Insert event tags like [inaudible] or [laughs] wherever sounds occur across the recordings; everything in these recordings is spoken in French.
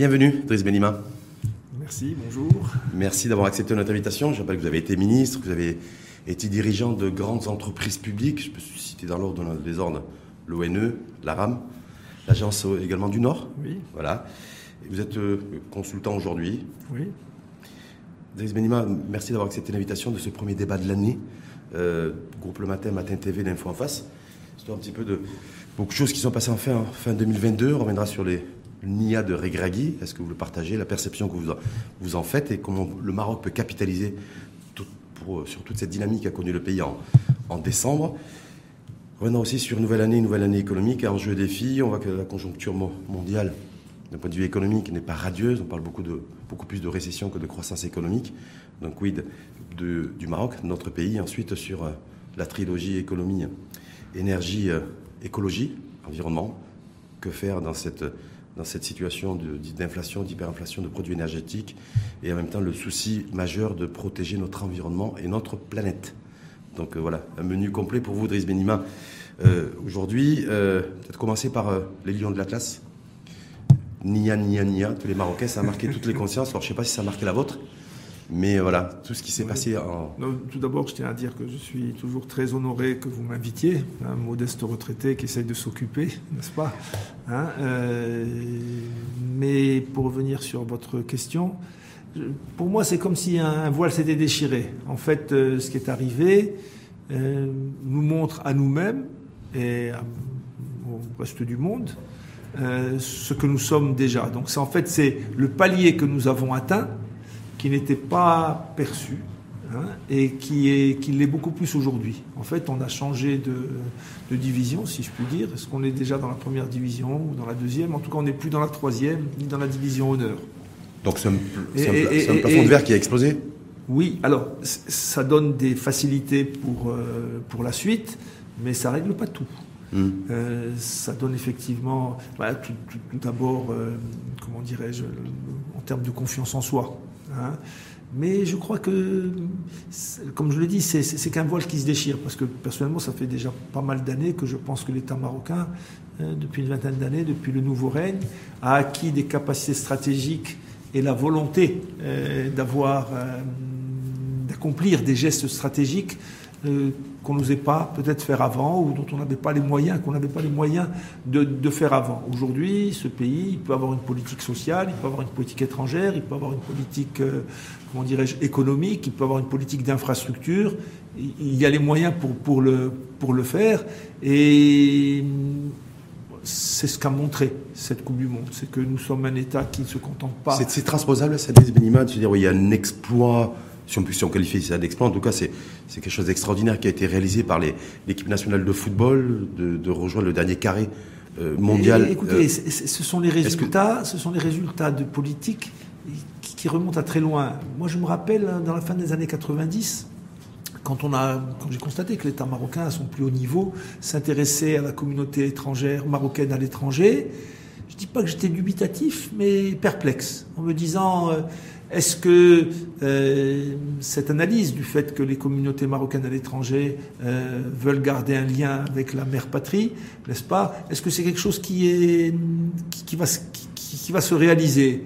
Bienvenue, Driss Benima. Merci, bonjour. Merci d'avoir accepté notre invitation. Je rappelle que vous avez été ministre, que vous avez été dirigeant de grandes entreprises publiques. Je peux citer dans l'ordre des ordres l'ONE, l'ARAM, l'Agence également du Nord. Oui. Voilà. Vous êtes euh, consultant aujourd'hui. Oui. Driss Benima, merci d'avoir accepté l'invitation de ce premier débat de l'année. Euh, groupe Le Matin, Matin TV, l'Info en face. C'est un petit peu de beaucoup de choses qui sont passées en fin, fin 2022. On reviendra sur les NIA de Regragui. Est-ce que vous le partagez, la perception que vous en, vous en faites et comment le Maroc peut capitaliser pour, sur toute cette dynamique qu'a connue le pays en, décembre? Revenons aussi sur une nouvelle année, une nouvelle année économique, enjeu défi. On voit que la conjoncture mondiale, d'un point de vue économique, n'est pas radieuse. On parle beaucoup, de, beaucoup plus de récession que de croissance économique. Donc oui, du Maroc, notre pays. Ensuite, sur euh, la trilogie économie, énergie, euh, écologie, environnement. Que faire dans cette, dans cette situation d'inflation, d'hyperinflation de produits énergétiques et en même temps le souci majeur de protéger notre environnement et notre planète. Donc euh, voilà, un menu complet pour vous, Driss Benima. Euh, Aujourd'hui, euh, peut-être commencer par les Lions de l'Atlas. Nia, nia, nia, tous les Marocains, ça a marqué toutes les consciences. Alors je ne sais pas si ça a marqué la vôtre, mais voilà, tout ce qui s'est Oui. passé en... Tout d'abord, je tiens à dire que je suis toujours très honoré que vous m'invitiez, un modeste retraité qui essaye de s'occuper, n'est-ce pas Hein, euh, Mais pour revenir sur votre question, pour moi, c'est comme si un, voile s'était déchiré. En fait, euh, ce qui est arrivé euh, nous montre à nous-mêmes et au reste du monde euh, ce que nous sommes déjà. Donc, c'est en fait, c'est le palier que nous avons atteint qui n'était pas perçu hein, et qui est qui l'est beaucoup plus aujourd'hui. En fait, on a changé de, de division, si je puis dire. Est-ce qu'on est déjà dans la première division ou dans la deuxième? En tout cas, on n'est plus dans la troisième ni dans la division honneur. Donc c'est un, plafond de verre qui a explosé? Oui, alors ça donne des facilités pour euh, pour la suite, mais ça règle pas tout. Hmm. Euh, ça donne effectivement, voilà, tout, tout- tout d'abord, euh, comment dirais-je, en termes de confiance en soi. Hein. Mais je crois que, comme je le dis, c'est- qu'un voile qui se déchire, parce que personnellement, ça fait déjà pas mal d'années que je pense que l'État marocain, euh, depuis une vingtaine d'années, depuis le nouveau règne, a acquis des capacités stratégiques et la volonté euh, d'avoir, euh, d'accomplir des gestes stratégiques euh, qu'on n'osait pas peut-être faire avant ou dont on n'avait pas les moyens, qu'on n'avait pas les moyens de, faire avant. Aujourd'hui, ce pays, il peut avoir une politique sociale, il peut avoir une politique étrangère, il peut avoir une politique, euh, comment dirais-je, économique, il peut avoir une politique d'infrastructure. Il y a les moyens pour, le, pour le faire et c'est ce qu'a montré cette Coupe du Monde. C'est que nous sommes un État qui ne se contente pas. C'est transposable, minima, de se dire, oui, il y a un exploit, si on, peut, si on qualifie ça d'exploit, en tout cas, c'est quelque chose d'extraordinaire qui a été réalisé par l'équipe nationale de football, de, de rejoindre le dernier carré euh, mondial. Et- écoutez, Euh, ce sont les résultats, ce sont les résultats de politique qui, qui remontent à très loin. Moi, je me rappelle hein, dans la fin des années 90, quand on a, quand j'ai constaté que l'État marocain à son plus haut niveau s'intéressait à la communauté étrangère marocaine à l'étranger, je dis pas que j'étais dubitatif, mais perplexe, en me disant. euh, est-ce que euh, cette analyse du fait que les communautés marocaines à l'étranger euh, veulent garder un lien avec la mère patrie, n'est-ce pas Est-ce que c'est quelque chose qui est qui, qui va se- qui, qui- qui va se réaliser?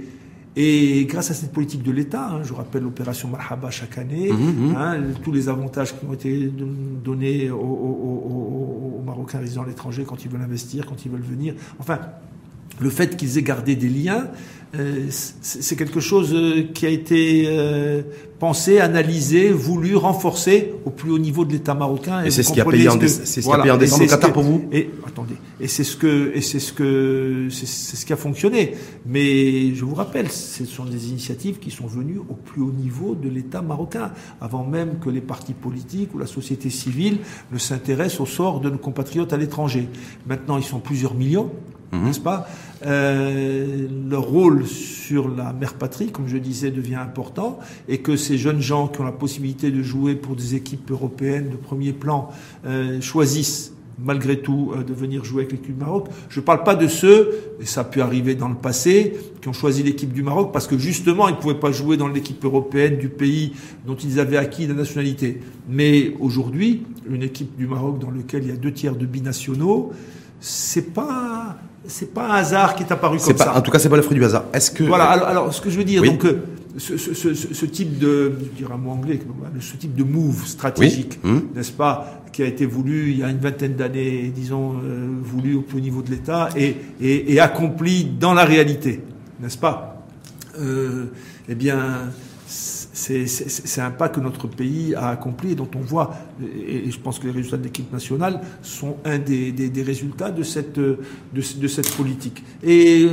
Et grâce à cette politique de l'État, hein, je rappelle l'opération Marhaba chaque année, Mhm, mhm. hein, tous les avantages qui ont été don- donnés aux, aux- aux- aux- aux Marocains résidant à l'étranger quand ils veulent investir, quand ils veulent venir. Enfin, le fait qu'ils aient gardé des liens, euh, c'est quelque chose euh, qui a été euh, pensé, analysé, voulu, renforcé au plus haut niveau de l'État marocain. Et c'est ce qui a payé en ce que- déce- c'est ce qui a voilà. payé en Et décembre c'est au ce Qatar que- pour vous? Et attendez, et c'est ce que, et c'est ce que, c'est ce qui a fonctionné. Mais je vous rappelle, ce sont des initiatives qui sont venues au plus haut niveau de l'État marocain, avant même que les partis politiques ou la société civile ne s'intéressent au sort de nos compatriotes à l'étranger. Maintenant, ils sont plusieurs millions Mhm. n'est-ce pas? Euh, Leur rôle sur la mère patrie, comme je disais, devient important, et que ces jeunes gens qui ont la possibilité de jouer pour des équipes européennes de premier plan euh, choisissent malgré tout euh, de venir jouer avec l'équipe du Maroc. Je ne parle pas de ceux, et ça a pu arriver dans le passé, qui ont choisi l'équipe du Maroc parce que justement ils ne pouvaient pas jouer dans l'équipe européenne du pays dont ils avaient acquis la nationalité. Mais aujourd'hui, une équipe du Maroc dans laquelle il y a deux tiers de binationaux, c'est pas c'est pas un hasard qui est apparu comme ça. En tout cas, c'est pas le fruit du hasard. Est-ce que voilà alors, ce que je veux dire donc euh, ce, ce, ce, ce, type de je dirais un mot anglais ce type de move stratégique hum. n'est-ce pas qui a été voulu il y a une vingtaine d'années disons euh, voulu au niveau de l'État et, et, et, accompli dans la réalité n'est-ce pas? Euh, eh bien c'est un pas que notre pays a accompli et dont on voit, et je pense que les résultats de l'équipe nationale sont un des, des, des, résultats de cette, de, cette politique. Et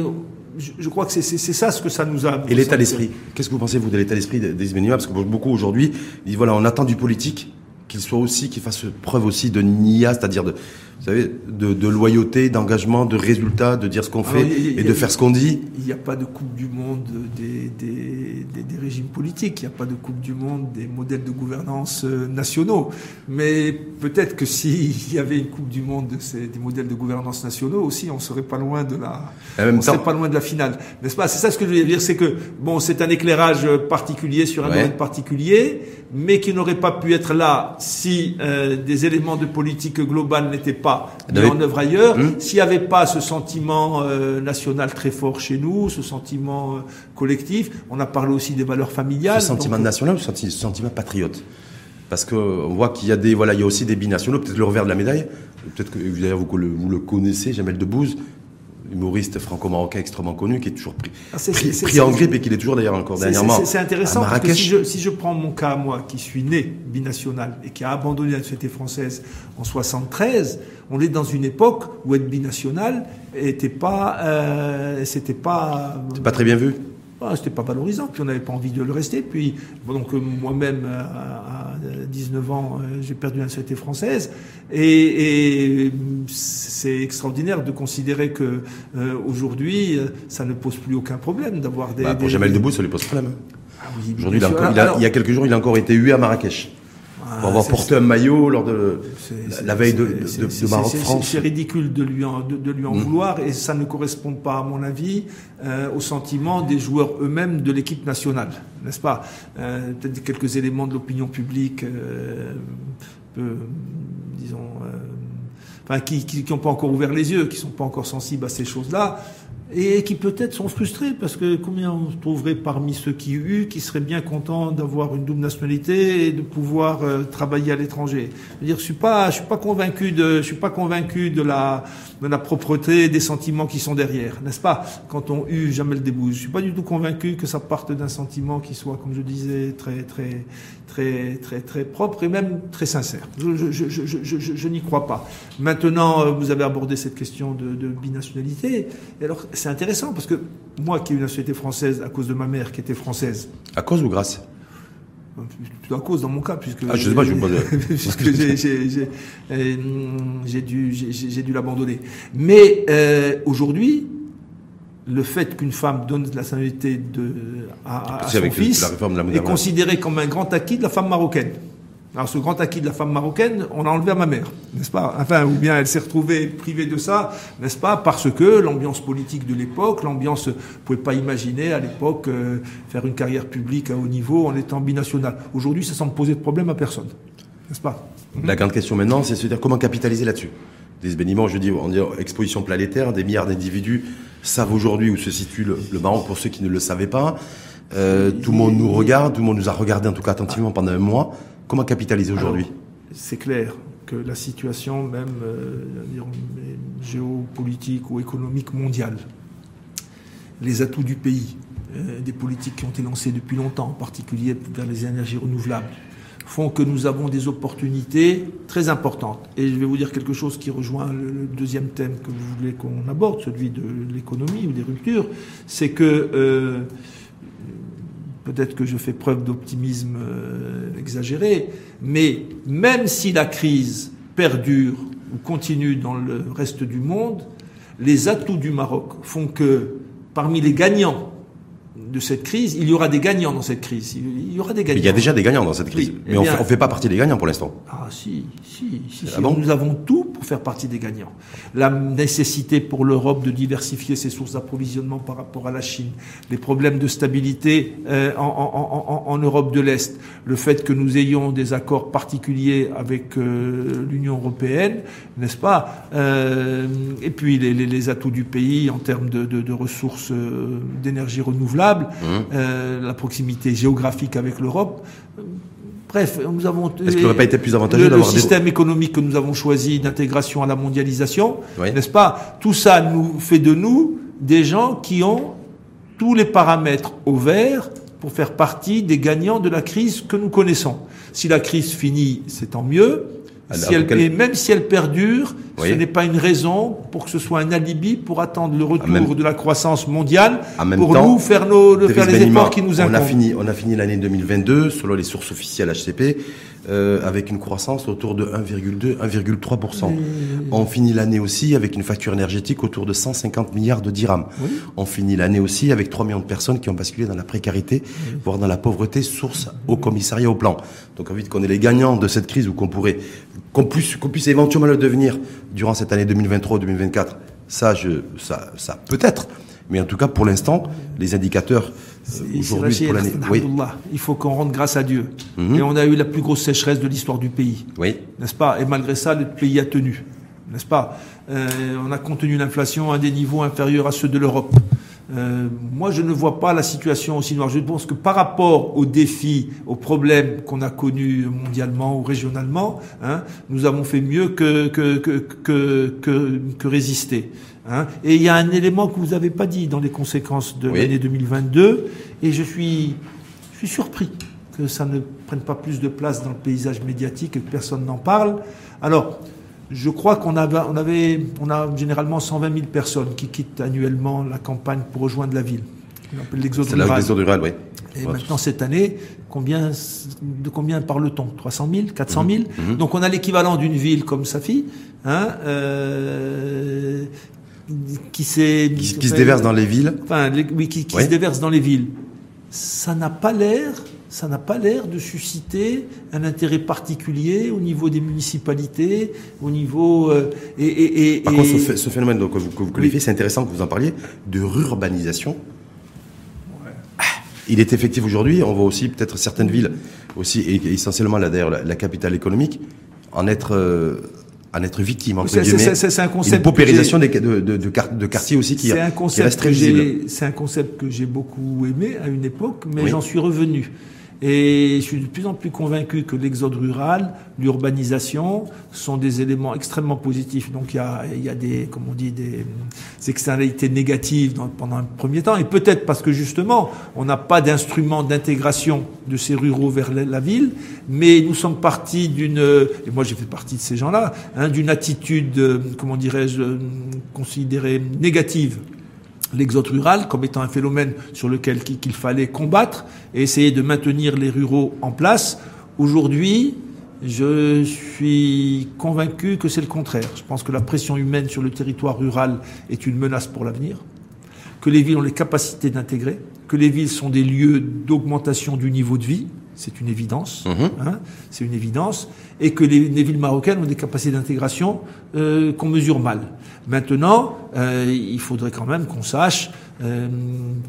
je, je crois que c'est ça ce que ça nous a. Et l'état d'esprit Qu'est-ce que vous pensez, vous, de l'état d'esprit des Béninois Parce que beaucoup aujourd'hui disent voilà, on attend du politique qu'il soit aussi, qu'il fasse preuve aussi de NIA, c'est-à-dire de, vous savez, de, de loyauté, d'engagement, de résultat, de dire ce qu'on fait et de faire ce qu'on dit. Il n'y a pas de Coupe du Monde des, des, des, des régimes politiques, il n'y a pas de Coupe du Monde des modèles de gouvernance euh, nationaux. Mais peut-être que s'il y avait une Coupe du Monde de ces, des modèles de gouvernance nationaux aussi, on serait pas loin de la, on temps, serait pas loin de la finale, n'est-ce pas? C'est ça ce que je veux dire, c'est que bon, c'est un éclairage particulier sur un ouais. domaine particulier, mais qui n'aurait pas pu être là si euh, des éléments de politique globale n'étaient pas mis en œuvre ailleurs, Hum. s'il n'y avait pas ce sentiment euh, national très fort chez nous, ce sentiment euh, collectif, on a parlé aussi des valeurs familiales. Ce sentiment donc, national ou ce sentiment patriote? Parce qu'on voit qu'il y a des, voilà, il y a aussi des binationaux, peut-être le revers de la médaille, peut-être que d'ailleurs vous, vous, le connaissez, Jamel Debbouze, humoriste franco-marocain extrêmement connu, qui est toujours pris, Ah, pris, pris en grippe et qu'il est toujours d'ailleurs encore dernièrement C'est intéressant à parce que si je, si je prends mon cas, moi, qui suis né binational et qui a abandonné la société française en 73, on est dans une époque où être binational était pas, euh, c'était pas, C'est pas très bien vu. ah, c'était pas valorisant, puis on n'avait pas envie de le rester. Puis, bon, donc moi-même, euh, 19 ans, euh, j'ai perdu la société française, et, et c'est extraordinaire de considérer que euh, aujourd'hui, euh, ça ne pose plus aucun problème d'avoir des. Bah, pour des- Jamel Debbouze, ça lui pose problème. Ah oui, Aujourd'hui, il y a quelques jours, il a encore été hué à Marrakech. Pour avoir porté un maillot lors de la- veille de, de, de, Maroc-France. C'est ridicule de lui en, de, de lui en Mm. vouloir et ça ne correspond pas, à mon avis, euh, au sentiment des joueurs eux-mêmes de l'équipe nationale, n'est-ce pas? Euh, Peut-être quelques éléments de l'opinion publique, euh, peu, disons, euh, enfin, qui qui n'ont pas encore ouvert les yeux, qui sont pas encore sensibles à ces choses-là. Et qui peut-être sont frustrés parce que combien on trouverait parmi ceux qui eu qui seraient bien contents d'avoir une double nationalité et de pouvoir euh, travailler à l'étranger? Je veux dire, je suis pas, je suis pas convaincu de, je suis pas convaincu de la, de la propreté des sentiments qui sont derrière, n'est-ce pas? Quand on eut Jamel Debbouze, je suis pas du tout convaincu que ça parte d'un sentiment qui soit, comme je disais, très, très, très, très, très propre et même très sincère. Je, je, je, je, je, je, je n'y crois pas. Maintenant, euh, vous avez abordé cette question de, de binationalité. Et alors, c'est intéressant parce que moi, qui ai une nationalité française à cause de ma mère qui était française, À cause ou grâce? Plutôt à cause dans mon cas, puisque Ah, je sais pas, je j'ai- euh, dû j'ai- dû l'abandonner. Mais euh, aujourd'hui, le fait qu'une femme donne la nationalité de à, son avec fils la réforme la est considéré comme un grand acquis de la femme marocaine. Alors ce grand acquis de la femme marocaine, on l'a enlevé à ma mère, n'est-ce pas? Enfin, ou bien elle s'est retrouvée privée de ça, n'est-ce pas? Parce que l'ambiance politique de l'époque, l'ambiance, vous pouvez pas imaginer à l'époque euh, faire une carrière publique à haut niveau en étant binational. Aujourd'hui, ça semble poser de problème à personne, n'est-ce pas? La grande question maintenant, c'est de se dire comment capitaliser là-dessus. Des béniments, je dis, on dit exposition planétaire, des milliards d'individus savent aujourd'hui où se situe le, Maroc pour ceux qui ne le savaient pas. Euh, tout le monde nous regarde, tout le monde nous a regardé en tout cas attentivement pendant un mois. Comment capitaliser aujourd'hui? C'est clair que la situation même euh, géopolitique ou économique mondiale, les atouts du pays, euh, des politiques qui ont été lancées depuis longtemps, en particulier vers les énergies renouvelables, font que nous avons des opportunités très importantes. Et je vais vous dire quelque chose qui rejoint le, le deuxième thème que vous voulez qu'on aborde, celui de l'économie ou des ruptures, c'est que euh, peut-être que je fais preuve d'optimisme euh, exagéré, mais même si la crise perdure ou continue dans le reste du monde, les atouts du Maroc font que parmi les gagnants de cette crise, il y aura des gagnants dans cette crise. Il y aura des gagnants. il y a déjà des gagnants dans cette crise. mais eh on, ne fait pas partie des gagnants pour l'instant. Ah si, si, si. Ah nous avons tout pour faire partie des gagnants. La nécessité pour l'Europe de diversifier ses sources d'approvisionnement par rapport à la Chine, les problèmes de stabilité euh, en, en, en, en, Europe de l'Est, le fait que nous ayons des accords particuliers avec euh, l'Union européenne, n'est-ce pas? Euh, Et puis les, les, les, atouts du pays en termes de, de, de ressources euh, d'énergie renouvelable Mmh. Euh, la proximité géographique avec l'Europe. Bref, nous avons. Est-ce qu'il n'aurait pas été plus avantageux d'avoir le système économique que nous avons choisi d'intégration à la mondialisation, n'est-ce pas? Tout ça nous fait de nous des gens qui ont tous les paramètres au vert pour faire partie des gagnants de la crise que nous connaissons. Si la crise finit, c'est tant mieux. Si elle, et même si elle perdure, ce n'est pas une raison pour que ce soit un alibi pour attendre le retour de la croissance mondiale pour nous faire, nos, faire les efforts qui nous incombent. On a fini, on a fini l'année 2022 selon les sources officielles HCP euh, avec une croissance autour de 1,2, 1,3%. On finit l'année aussi avec une facture énergétique autour de 150 milliards de dirhams. On finit l'année aussi avec 3 millions de personnes qui ont basculé dans la précarité, voire dans la pauvreté, source au commissariat au plan. Donc envie qu'on ait les gagnants de cette crise ou qu'on pourrait, qu'on puisse, qu'on puisse éventuellement le devenir durant cette année 2023 ou 2024, ça, je, ça, ça peut être. Mais en tout cas, pour l'instant, les indicateurs euh, aujourd'hui pour l'année. Oui. Il faut qu'on rende grâce à Dieu. Mhm. Et on a eu la plus grosse sécheresse de l'histoire du pays. Oui. N'est-ce pas? Et malgré ça, le pays a tenu. N'est-ce pas? Euh, On a contenu l'inflation à des niveaux inférieurs à ceux de l'Europe. Euh, moi, je ne vois pas la situation aussi noire. Je pense que par rapport aux défis, aux problèmes qu'on a connus mondialement ou régionalement, hein, nous avons fait mieux que, que, que, que, que résister. Hein. Et il y a un élément que vous n'avez pas dit dans les conséquences de l'année 2022, et je suis, je suis surpris que ça ne prenne pas plus de place dans le paysage médiatique et que personne n'en parle. Alors, je crois qu'on avait, on avait, on a généralement 120 000 personnes qui quittent annuellement la campagne pour rejoindre la ville. L'exode rural. rural, oui. Et maintenant, cette année, combien, de combien parle-t-on? 300 000 400 000 Donc, on a l'équivalent d'une ville comme Safi, hein, euh, qui s'est qui, se déverse dans les villes. Enfin, oui, qui, se déverse dans les villes. Ça n'a pas l'air, ça n'a pas l'air de susciter un intérêt particulier au niveau des municipalités, au niveau euh, et, et, et, Par contre, ce, phénomène que vous, que vous qualifiez, c'est intéressant que vous en parliez de rurbanisation. Ah, il est effectif aujourd'hui. On voit aussi peut-être certaines villes aussi, et essentiellement là d'ailleurs la, capitale économique, en être euh, en être victime, entre guillemets. C'est un concept. Une paupérisation de, de, de, de, quartiers aussi qui, un qui reste très C'est un concept que j'ai beaucoup aimé à une époque, mais j'en suis revenu. Et je suis de plus en plus convaincu que l'exode rural, l'urbanisation sont des éléments extrêmement positifs. Donc il y a, il y a des, comme on dit, des, externalités négatives pendant un premier temps. Et peut-être parce que justement, on n'a pas d'instrument d'intégration de ces ruraux vers la, ville, mais nous sommes partis d'une, et moi j'ai fait partie de ces gens-là, hein, d'une attitude, euh, comment dirais-je, euh, considérée négative l'exode rural comme étant un phénomène sur lequel qu'il fallait combattre et essayer de maintenir les ruraux en place. Aujourd'hui, je suis convaincu que c'est le contraire. Je pense que la pression humaine sur le territoire rural est une menace pour l'avenir, que les villes ont les capacités d'intégrer, que les villes sont des lieux d'augmentation du niveau de vie, c'est une évidence, mhm. hein, c'est une évidence, et que les, villes marocaines ont des capacités d'intégration euh, qu'on mesure mal. Maintenant, euh, il faudrait quand même qu'on sache euh,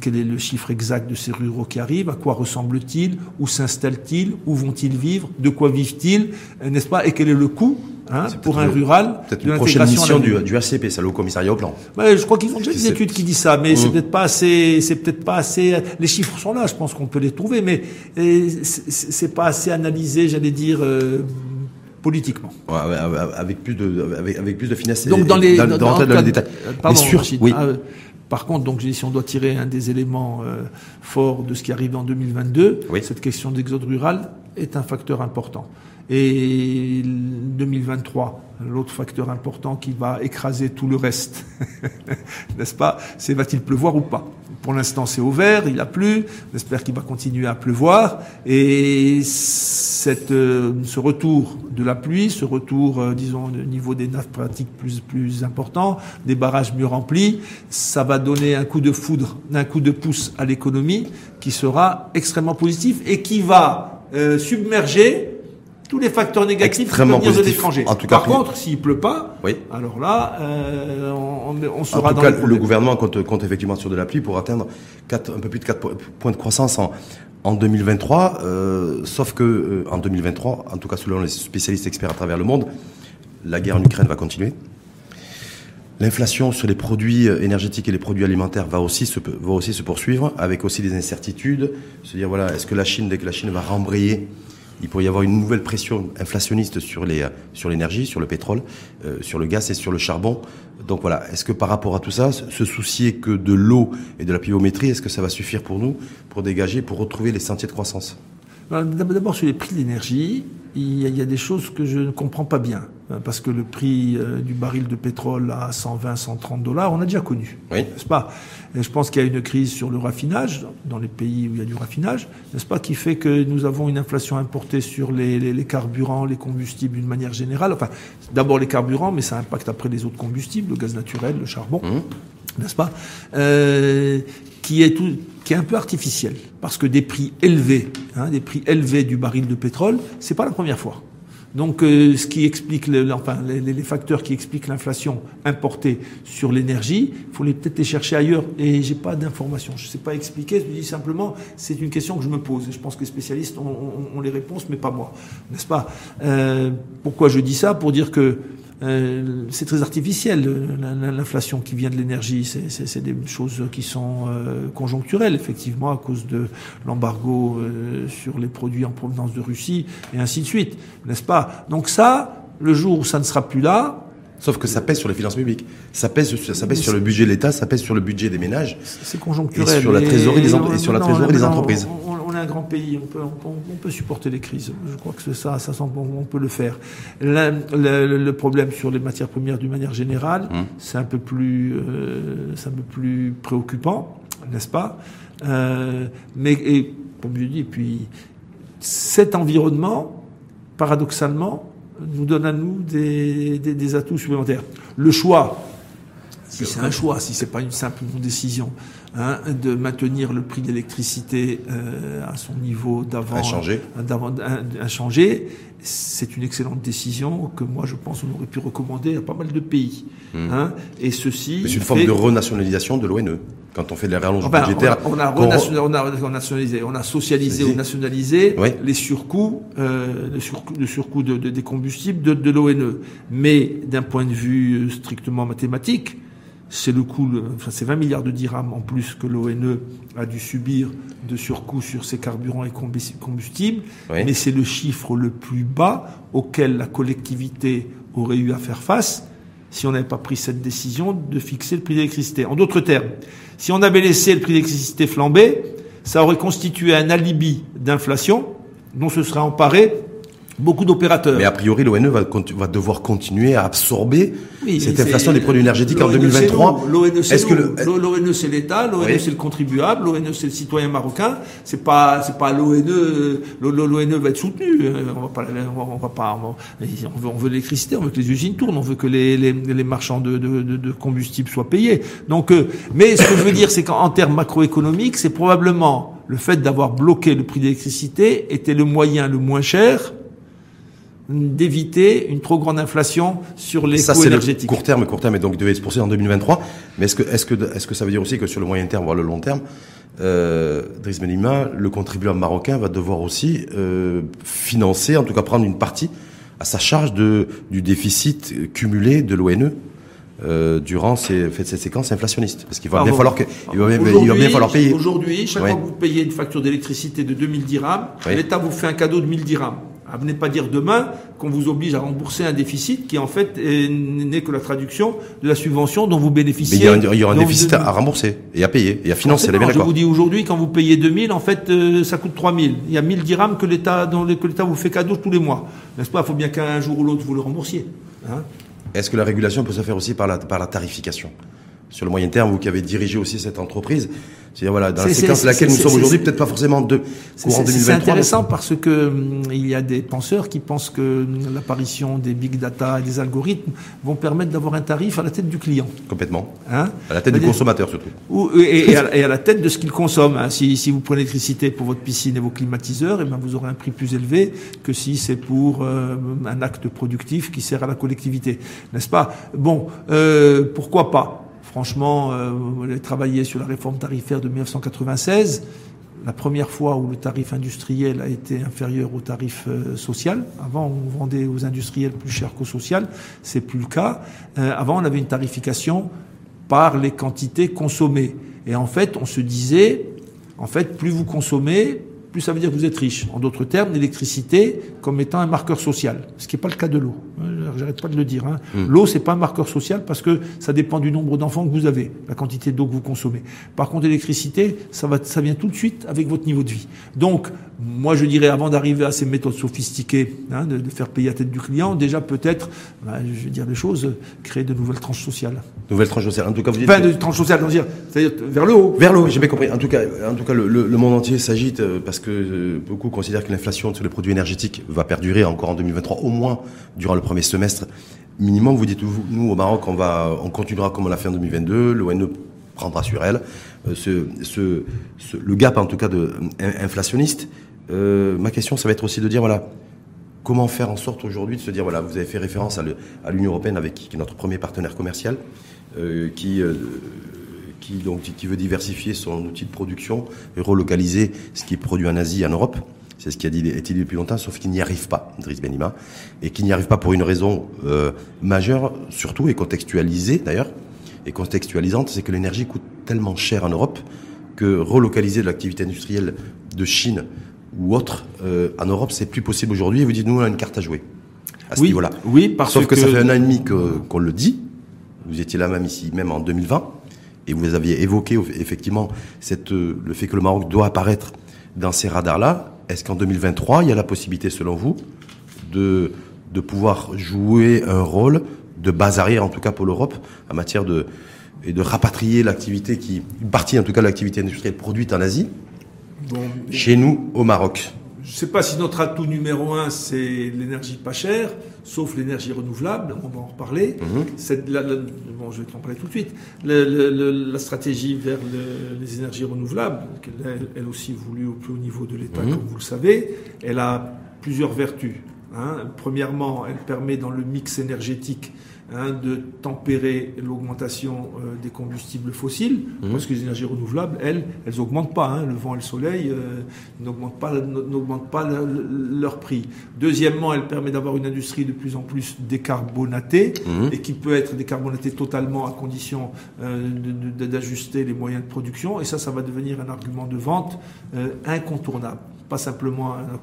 quel est le chiffre exact de ces ruraux qui arrivent, à quoi ressemblent-ils, où s'installent-ils, où vont-ils vivre, de quoi vivent-ils, n'est-ce pas, et quel est le coût hein, pour un rural Peut-être une prochaine mission du, du, ACP, ça, le commissariat au plan. Ouais, je crois qu'ils ont déjà des études qui disent ça, mais c'est mmh. peut-être pas assez, c'est peut-être pas assez. Les chiffres sont là, je pense qu'on peut les trouver, mais c'est pas assez analysé, j'allais dire. Euh, politiquement. Ouais, avec plus de avec, avec, plus de finesse. Donc dans les dans. Pardon, sûr, oui. Ah, par contre, donc, si on doit tirer un des éléments euh, forts de ce qui arrive en 2022, cette question d'exode rural est un facteur important. Et 2023, l'autre facteur important qui va écraser tout le reste, [laughs] n'est-ce pas? C'est va-t-il pleuvoir ou pas? Pour l'instant, c'est au vert, il a plu. On espère qu'il va continuer à pleuvoir. Et cette, euh, ce retour de la pluie, ce retour, euh, disons, au niveau des nappes pratiques plus, plus important, des barrages mieux remplis, ça va donner un coup de foudre, un coup de pouce à l'économie qui sera extrêmement positif et qui va euh, submerger tous les facteurs négatifs qui peuvent venir de l'étranger. Par contre, s'il pleut pas, oui. alors là, euh, on, on, sera en tout cas, le gouvernement compte, compte, effectivement sur de la pluie pour atteindre 4, un peu plus de 4 points de croissance en, en 2023. Euh, sauf que euh, en 2023, en tout cas selon les spécialistes experts à travers le monde, la guerre en Ukraine va continuer. L'inflation sur les produits énergétiques et les produits alimentaires va aussi se, va aussi se poursuivre, avec aussi des incertitudes. Se dire voilà, est-ce que la Chine, dès que la Chine va rembrayer il pourrait y avoir une nouvelle pression inflationniste sur l'énergie, sur le pétrole, euh, sur le gaz et sur le charbon. Donc voilà, est-ce que par rapport à tout ça, se soucier que de l'eau et de la pluviométrie, est-ce que ça va suffire pour nous pour dégager, pour retrouver les sentiers de croissance? D'abord sur les prix de l'énergie, il y, a des choses que je ne comprends pas bien. Hein, parce que le prix euh, du baril de pétrole à 120, 130 dollars, on a déjà connu. Oui. N'est-ce pas? Et je pense qu'il y a une crise sur le raffinage, dans les pays où il y a du raffinage, n'est-ce pas, qui fait que nous avons une inflation importée sur les, les, les carburants, les combustibles d'une manière générale. Enfin, d'abord les carburants, mais ça impacte après les autres combustibles, le gaz naturel, le charbon. Mmh. N'est-ce pas? Euh, qui est tout, qui est un peu artificiel, parce que des prix élevés, hein, des prix élevés du baril de pétrole, c'est pas la première fois. Donc, euh, ce qui explique, le, enfin, les, les, facteurs qui expliquent l'inflation importée sur l'énergie, il faut les peut-être les chercher ailleurs. Et j'ai pas d'informations, je sais pas expliquer. Je dis simplement, c'est une question que je me pose. Je pense que les spécialistes ont, ont, ont les réponses, mais pas moi, n'est-ce pas? Euh, Pourquoi je dis ça? Pour dire que euh, c'est très artificiel, l'inflation qui vient de l'énergie. C'est des choses qui sont euh, conjoncturelles, effectivement, à cause de l'embargo euh, sur les produits en provenance de Russie, et ainsi de suite, n'est-ce pas? Donc ça, le jour où ça ne sera plus là, Sauf que ça pèse sur les finances publiques. Ça pèse, ça pèse sur le budget de l'État, ça pèse sur le budget des ménages. C'est conjoncturel. Et sur la trésorerie des, et sur la trésorerie des entreprises. On, on, est un grand pays, on peut, on, peut supporter les crises. Je crois que ça, ça on peut le faire. Le, problème sur les matières premières d'une manière générale, hum. c'est un peu plus, euh, c'est un peu plus préoccupant, n'est-ce pas? Euh, Mais et, comme je dis, puis cet environnement, paradoxalement, nous donne à nous des, des, des atouts supplémentaires. Le choix, si c'est un choix, si c'est pas une simple décision, hein, de maintenir le prix de l'électricité euh, à son niveau d'avant, inchangé, inchangé, c'est une excellente décision que moi je pense on aurait pu recommander à pas mal de pays. Mmh. Hein, et ceci. C'est une forme de renationalisation de l'ONE quand on fait des rallonges enfin, budgétaires. On a, on, a on, a, on a, nationalisé, on a socialisé ou nationalisé oui. les surcoûts, euh, le surcoût, le surcoût de, de, des combustibles de, de l'ONE. Mais d'un point de vue strictement mathématique, c'est le coût, enfin, c'est 20 milliards de dirhams en plus que l'ONE a dû subir de surcoût sur ses carburants et combustibles, oui. mais c'est le chiffre le plus bas auquel la collectivité aurait eu à faire face si on n'avait pas pris cette décision de fixer le prix de l'électricité. En d'autres termes, si on avait laissé le prix de l'électricité flamber, ça aurait constitué un alibi d'inflation dont se serait emparé beaucoup d'opérateurs. Mais a priori, l'ONE va, va, devoir continuer à absorber oui, cette inflation des produits énergétiques en 2023. L'ONE, c'est l'État, l'ONE, oui. c'est le contribuable, l'ONE, c'est le citoyen marocain. C'est pas, c'est pas l'ONE. L'ONE va être soutenu. On va pas, on va pas. On veut, on veut l'électricité, on veut que les usines tournent, on veut que les, les, les marchands de, de, de, de, combustible soient payés. Donc, euh, mais ce que je veux dire, c'est qu'en termes macroéconomiques, c'est probablement le fait d'avoir bloqué le prix de l'électricité était le moyen le moins cher d'éviter une trop grande inflation sur les ça, coûts énergétiques. court terme, court terme, et donc devait se poursuivre en 2023. Mais est-ce que, est-ce que, est-ce que ça veut dire aussi que sur le moyen terme, voire le long terme, euh, Driss Melima, le contribuable marocain va devoir aussi euh, financer, en tout cas prendre une partie à sa charge de, du déficit cumulé de l'ONE euh, durant ces, cette séquence inflationniste Parce qu'il va, bien falloir, que, il va, bien, il va bien falloir payer. Aujourd'hui, chaque ouais. fois que vous payez une facture d'électricité de 2000 dirhams, ouais. l'État vous fait un cadeau de 1000 dirhams. À venez pas dire demain qu'on vous oblige à rembourser un déficit qui en fait n'est que la traduction de la subvention dont vous bénéficiez. Mais il y, aura un déficit de... à rembourser et à payer et à financer. Bien je vous dis aujourd'hui, quand vous payez 2000, en fait, euh, ça coûte 3000. Il y a 1000 dirhams que l'État, que l'État vous fait cadeau tous les mois. N'est-ce pas? Il faut bien qu'un jour ou l'autre vous le remboursiez. Hein Est-ce que la régulation peut se faire aussi par la, par la tarification? Sur le moyen terme, vous qui avez dirigé aussi cette entreprise c'est-à-dire voilà, dans la séquence dans laquelle nous sommes aujourd'hui, peut-être pas forcément de courant 2023. C'est intéressant parce que hum, il y a des penseurs qui pensent que l'apparition des big data et des algorithmes vont permettre d'avoir un tarif à la tête du client. Complètement. Hein à la tête du consommateur surtout. Ou, et, à, la tête de ce qu'il consomme. Hein. Si, si, vous prenez l'électricité pour votre piscine et vos climatiseurs, et eh ben vous aurez un prix plus élevé que si c'est pour euh, un acte productif qui sert à la collectivité, n'est-ce pas? Bon, euh, pourquoi pas? Franchement, euh, j'ai travaillé sur la réforme tarifaire de 1996, la première fois où le tarif industriel a été inférieur au tarif euh, social. Avant, on vendait aux industriels plus cher qu'au social. C'est plus le cas. Euh, avant, on avait une tarification par les quantités consommées. Et en fait, on se disait, en fait, plus vous consommez, plus ça veut dire que vous êtes riche. En d'autres termes, l'électricité comme étant un marqueur social, ce qui n'est pas le cas de l'eau. J'arrête pas de le dire. Hein. Hmm. L'eau, c'est pas un marqueur social parce que ça dépend du nombre d'enfants que vous avez, la quantité d'eau que vous consommez. Par contre, l'électricité, ça va, ça vient tout de suite avec votre niveau de vie. Donc, moi, je dirais, avant d'arriver à ces méthodes sophistiquées, hein, de, faire payer à tête du client, déjà peut-être, bah, je vais dire des choses, créer de nouvelles tranches sociales. Nouvelles tranches sociales. En tout cas, vous dites. Enfin, de tranches sociales, c'est-à-dire vers le haut. Vers le haut, j'ai bien compris. En tout cas, en tout cas, le, le monde entier s'agite euh, parce que euh, beaucoup considèrent que l'inflation sur les produits énergétiques va perdurer encore en 2023, au moins durant le premier semestre. Minimum, vous dites, nous, au Maroc, on va, on continuera comme on l'a fait en 2022, l'ONE prendra sur elle. Euh, ce, ce, ce, le gap, en tout cas, de, inflationniste. Euh, ma question, ça va être aussi de dire, voilà, comment faire en sorte aujourd'hui de se dire, voilà, vous avez fait référence à l'Union européenne, avec qui, est notre premier partenaire commercial, euh, qui qui, donc, qui veut diversifier son outil de production et relocaliser ce qui est produit en Asie, en Europe. C'est ce qui a dit, été dit depuis longtemps, sauf qu'il n'y arrive pas, Driss Benima, et qu'il n'y arrive pas pour une raison euh, majeure, surtout et contextualisée d'ailleurs, et contextualisante, c'est que l'énergie coûte tellement cher en Europe que relocaliser de l'activité industrielle de Chine ou autre euh, en Europe, c'est plus possible aujourd'hui. Et vous dites, nous, on a une carte à jouer à ce oui, niveau-là. Oui, parce Sauf que, ça fait un an et demi qu'on le dit. Vous étiez là même ici, même en 2020. Et vous aviez évoqué effectivement cette, euh, le fait que le Maroc doit apparaître dans ces radars-là. Est-ce qu'en 2023, il y a la possibilité, selon vous, de, de pouvoir jouer un rôle de base arrière, en tout cas pour l'Europe, en matière de, et de rapatrier l'activité qui, une partie en tout cas de l'activité industrielle produite en Asie, chez nous, au Maroc je ne sais pas si notre atout numéro un, c'est l'énergie pas chère, sauf l'énergie renouvelable, on va en reparler. Mhm. bon, je vais t'en parler tout de suite. la stratégie vers les énergies renouvelables, elle, elle, aussi voulue au plus haut niveau de l'État, mhm. comme vous le savez, elle a plusieurs vertus. Hein. Premièrement, elle permet dans le mix énergétique Hein, de tempérer l'augmentation euh, des combustibles fossiles, mmh. parce que les énergies renouvelables, elles, elles n'augmentent pas. Hein. le vent et le soleil euh, n'augmentent pas, n'augmentent pas leur prix. Deuxièmement, elle permet d'avoir une industrie de plus en plus décarbonatée mmh. et qui peut être décarbonatée totalement à condition euh, d'ajuster les moyens de production. Et ça, ça va devenir un argument de vente incontournable pas simplement un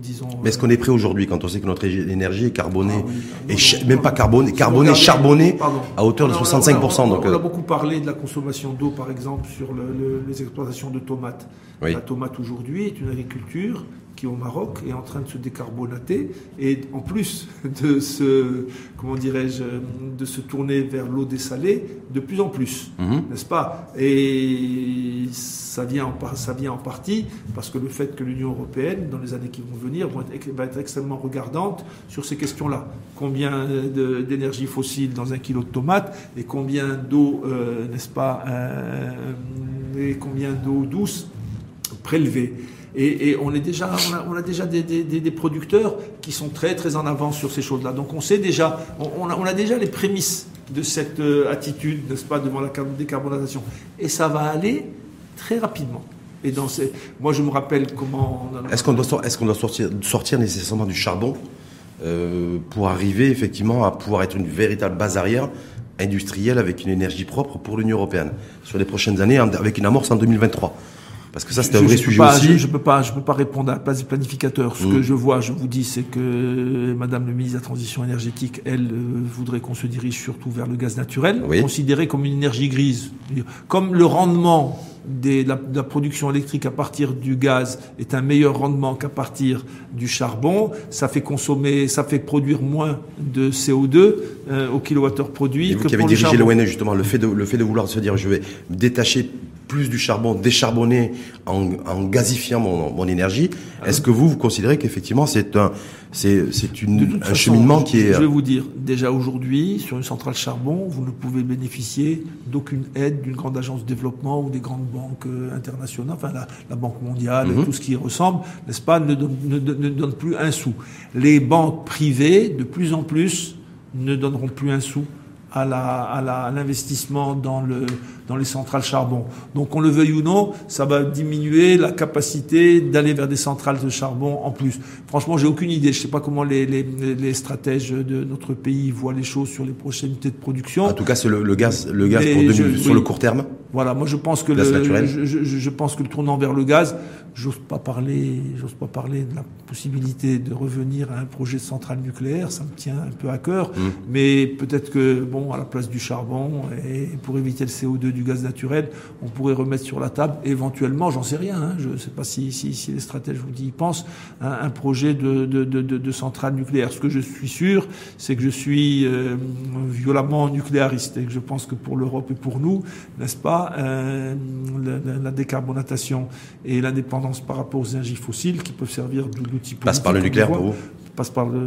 disons. Mais est-ce qu'on est prêt aujourd'hui quand on sait que notre énergie est carbonée, ah et même pas carbonée, carbonée, charbonnée à hauteur de 65%. On, donc, on a euh, beaucoup parlé de la consommation d'eau, par exemple, sur les exploitations de tomates. La tomate aujourd'hui est une agriculture qui au Maroc est en train de se décarbonater et en plus [laughs] de se, comment dirais-je, de se tourner vers l'eau dessalée de plus en plus, mhm. n'est-ce pas? Et ça vient, en, ça vient en partie parce que le fait que l'Union européenne, dans les années qui vont venir, va être extrêmement regardante sur ces questions-là. Combien d'énergie fossile dans un kilo de tomates et combien d'eau, euh, n'est-ce pas, euh, et combien d'eau douce prélevée et, on, est déjà, on, a, déjà des, producteurs qui sont très très en avance sur ces choses-là. Donc on sait déjà, on, a, déjà les prémices de cette euh, attitude, n'est-ce pas, devant la décarbonisation. Et ça va aller très rapidement. Et dans ces... Moi, je me rappelle comment. Est-ce qu'on doit, sortir, nécessairement du charbon euh, pour arriver effectivement à pouvoir être une véritable base arrière industrielle avec une énergie propre pour l'Union européenne sur les prochaines années, avec une amorce en 2023 Parce que ça, c'est un vrai sujet aussi. Je ne peux, pas, je peux pas répondre à la place des planificateurs. Ce que mm. je vois, je vous dis, c'est que Madame le ministre de la Transition énergétique, elle, euh, voudrait qu'on se dirige surtout vers le gaz naturel, considéré comme une énergie grise. Comme le rendement de, la, production électrique à partir du gaz est un meilleur rendement qu'à partir du charbon, ça fait consommer, ça fait produire moins de CO2 euh, au kilowattheure produit. Et vous qui avez dirigé l'ONE, justement, le fait, de, le fait de vouloir se dire je vais détacher plus du charbon décharbonné en, en gazifiant mon, mon énergie. Ah Est-ce que vous, vous considérez qu'effectivement c'est un, c'est, c'est une, un cheminement qui est... Je vais vous dire, déjà aujourd'hui, sur une centrale charbon, vous ne pouvez bénéficier d'aucune aide d'une grande agence de développement ou des grandes banques euh, internationales, enfin la, la Banque mondiale, mhm. tout ce qui ressemble, n'est-ce pas, ne donne, ne, ne donne plus un sou. Les banques privées, de plus en plus, ne donneront plus un sou à l'investissement dans, le, dans les centrales charbon. Donc, on le veuille ou non, ça va diminuer la capacité d'aller vers des centrales de charbon en plus. Franchement, j'ai aucune idée. Je ne sais pas comment les, les, les, stratèges de notre pays voient les choses sur les prochaines unités de production. En tout cas, c'est le, gaz, le gaz pour sur le court terme. Voilà, moi je pense que le, je, je, je, pense que le tournant vers le gaz, j'ose pas parler, j'ose pas parler de la possibilité de revenir à un projet de centrale nucléaire, ça me tient un peu à cœur, mmh. mais peut-être que bon, à la place du charbon et pour éviter le CO2 du gaz naturel, on pourrait remettre sur la table éventuellement, j'en sais rien, hein, je sais pas si, si, si, les stratèges vous disent, pensent, un, un projet de, de, de, de, centrale nucléaire. Ce que je suis sûr, c'est que je suis euh, violemment nucléariste et que je pense que pour l'Europe et pour nous, n'est-ce pas? Euh, la, décarbonatation et l'indépendance par rapport aux énergies fossiles qui peuvent servir d'outils Passe par le nucléaire pour vous passe par le,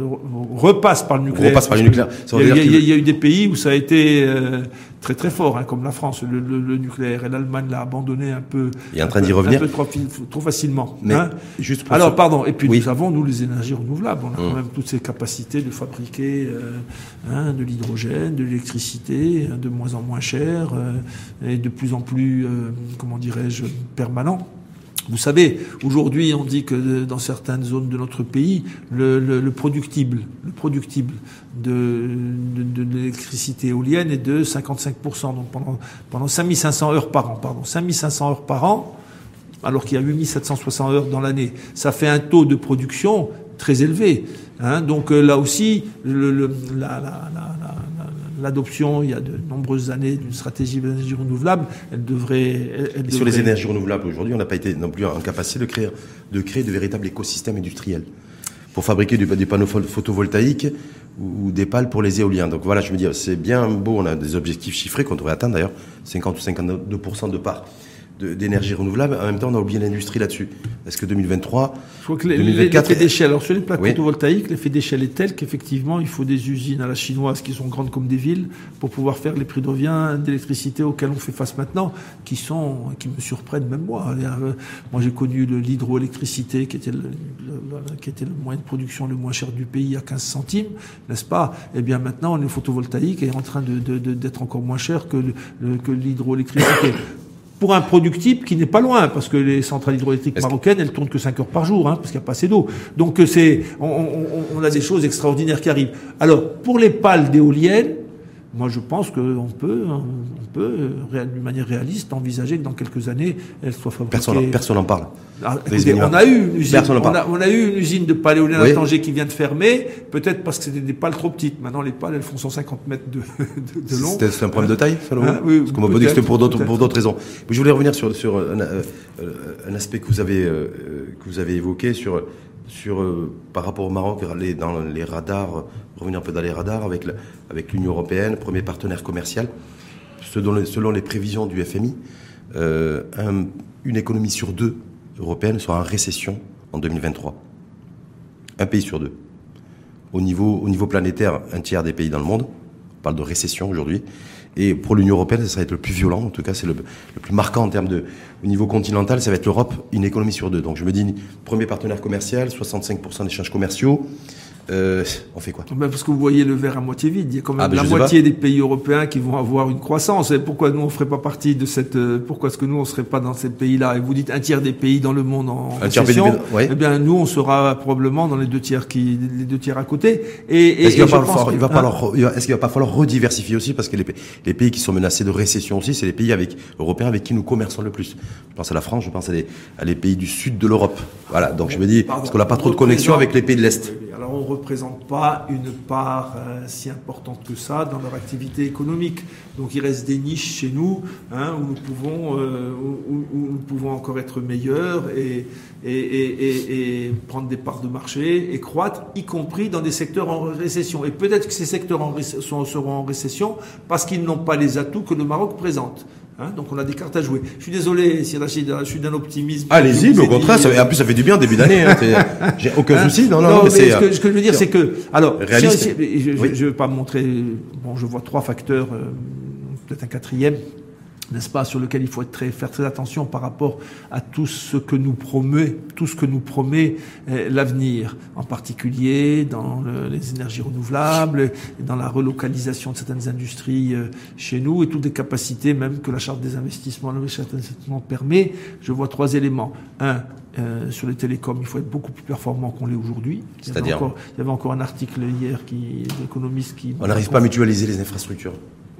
repasse par le nucléaire. Repasse par le nucléaire. Il y, a, eu des pays où ça a été euh, très très fort, hein, comme la France, le, nucléaire, et l'Allemagne l'a abandonné un peu. Il est en train d'y revenir. Un peu trop, facilement. Mais hein. juste Alors, pardon. Et puis nous avons nous les énergies renouvelables. On a quand hum. même toutes ces capacités de fabriquer euh, hein, de l'hydrogène, de l'électricité, de moins en moins cher euh, et de plus en plus, comment dirais-je, permanent. Vous savez, aujourd'hui, on dit que dans certaines zones de notre pays, le, le, le productible, le productible de, l'électricité éolienne est de 55%. Donc pendant, pendant 5500 heures par an, pardon, 5500 heures par an, alors qu'il y a 8760 heures dans l'année. Ça fait un taux de production très élevé. Hein. Donc euh, là aussi, la, l'adoption, il y a de nombreuses années, d'une stratégie d'énergie renouvelable, elle devrait... Elle, Sur les énergies renouvelables, aujourd'hui, on n'a pas été non plus en capacité de créer de, créer de véritables écosystèmes industriels pour fabriquer des panneaux photovoltaïques ou des pales pour les éoliens. Donc voilà, je me dis, c'est bien beau, on a des objectifs chiffrés qu'on devrait atteindre d'ailleurs, 50 ou 52% de part d'énergie renouvelable. En même temps, on a oublié l'industrie là-dessus. Est-ce que 2023, il faut que l'effet d'échelle. Alors sur les plaques photovoltaïques, l'effet d'échelle est tel qu'effectivement, il faut des usines à la chinoise qui sont grandes comme des villes pour pouvoir faire les prix de revient d'électricité auxquels on fait face maintenant, qui sont, qui me surprennent même moi. Euh, moi, j'ai connu l'hydroélectricité qui était le, qui était le moyen de production le moins cher du pays à 15 centimes, n'est-ce pas? Eh bien, maintenant, le photovoltaïque est en train d'être encore moins cher que, que l'hydroélectricité pour un productible qui n'est pas loin, parce que les centrales hydroélectriques marocaines, elles tournent que 5 heures par jour, hein, parce qu'il n'y a pas assez d'eau. Donc euh, c'est, on, on, on, a des choses extraordinaires qui arrivent. Alors, pour les pales d'éoliennes, moi, je pense qu'on peut, on peut, d'une manière réaliste, envisager que dans quelques années, elle soit fabriquée. Personne n'en parle. Ah, on a eu une usine, on a, on a, eu une usine de pales éoliennes à Tanger qui vient de fermer, peut-être parce que c'était des pales trop petites. Maintenant, les pales, elles font 150 mètres [laughs] de, de, long. C'est un problème de taille, ça, hein, oui, Parce qu'on m'a dit que c'était pour d'autres, pour d'autres raisons. je voulais revenir sur, sur un, euh, un aspect que vous avez, euh, que vous avez évoqué sur sur, euh, par rapport au Maroc, dans les radars, revenir un peu dans les radars avec, l'Union européenne, premier partenaire commercial. Selon, selon les prévisions du FMI, euh, une économie sur deux européenne sera en récession en 2023. Un pays sur deux. Au niveau, au niveau planétaire, un tiers des pays dans le monde, on parle de récession aujourd'hui, et pour l'Union européenne, ça va être le plus violent, en tout cas, c'est le, plus marquant en termes de. Au niveau continental, ça va être l'Europe, une économie sur deux. Donc je me dis, premier partenaire commercial, 65% d'échanges commerciaux, euh, on fait quoi? Ben Parce que vous voyez le verre à moitié vide. Il y a quand même ah, ben, la moitié des pays européens qui vont avoir une croissance. Et pourquoi nous on ferait pas partie de cette euh, Pourquoi est-ce que nous on serait pas dans ces pays-là? Et vous dites un tiers des pays dans le monde en un récession. Eh bien nous on sera probablement dans les deux tiers qui les deux tiers à côté. Et, est-ce qu'il va, va, va pas falloir rediversifier aussi? Parce que les, les pays qui sont menacés de récession aussi, c'est les pays avec européens avec qui nous commerçons le plus. Je pense à la France, je pense à les, à les pays du sud de l'Europe. Voilà. Donc je me dis parce qu'on n'a pas trop de connexion avec les pays de l'est. Alors on représente pas une part euh, si importante que ça dans leur activité économique. Donc il reste des niches chez nous hein, où, nous pouvons, euh, où, nous pouvons encore être meilleurs et, prendre des parts de marché et croître, y compris dans des secteurs en récession. Et peut-être que ces secteurs seront en récession parce qu'ils n'ont pas les atouts que le Maroc présente. Hein, donc on a des cartes à jouer. Je suis désolé, si je suis d'un optimisme. Allez-y, mais au contraire, ça, en plus ça fait du bien début d'année. Hein, J'ai aucun hein souci. Non, non, mais, ce, que, ce, que, je veux dire, c'est que, alors, je ne vais pas montrer. Bon, je vois trois facteurs, euh, peut-être un quatrième n'est-ce pas, sur lequel il faut être très, faire très attention par rapport à tout ce que nous promet, tout ce que nous promet euh, l'avenir, en particulier dans les énergies renouvelables, dans la relocalisation de certaines industries euh, chez nous et toutes les capacités même que la charte des investissements, le investissements permet. Je vois trois éléments. Un, euh, sur les télécoms, il faut être beaucoup plus performant qu'on l'est aujourd'hui. C'est-à-dire il y avait encore un article hier qui d'économistes qui. On n'arrive pas à mutualiser les infrastructures.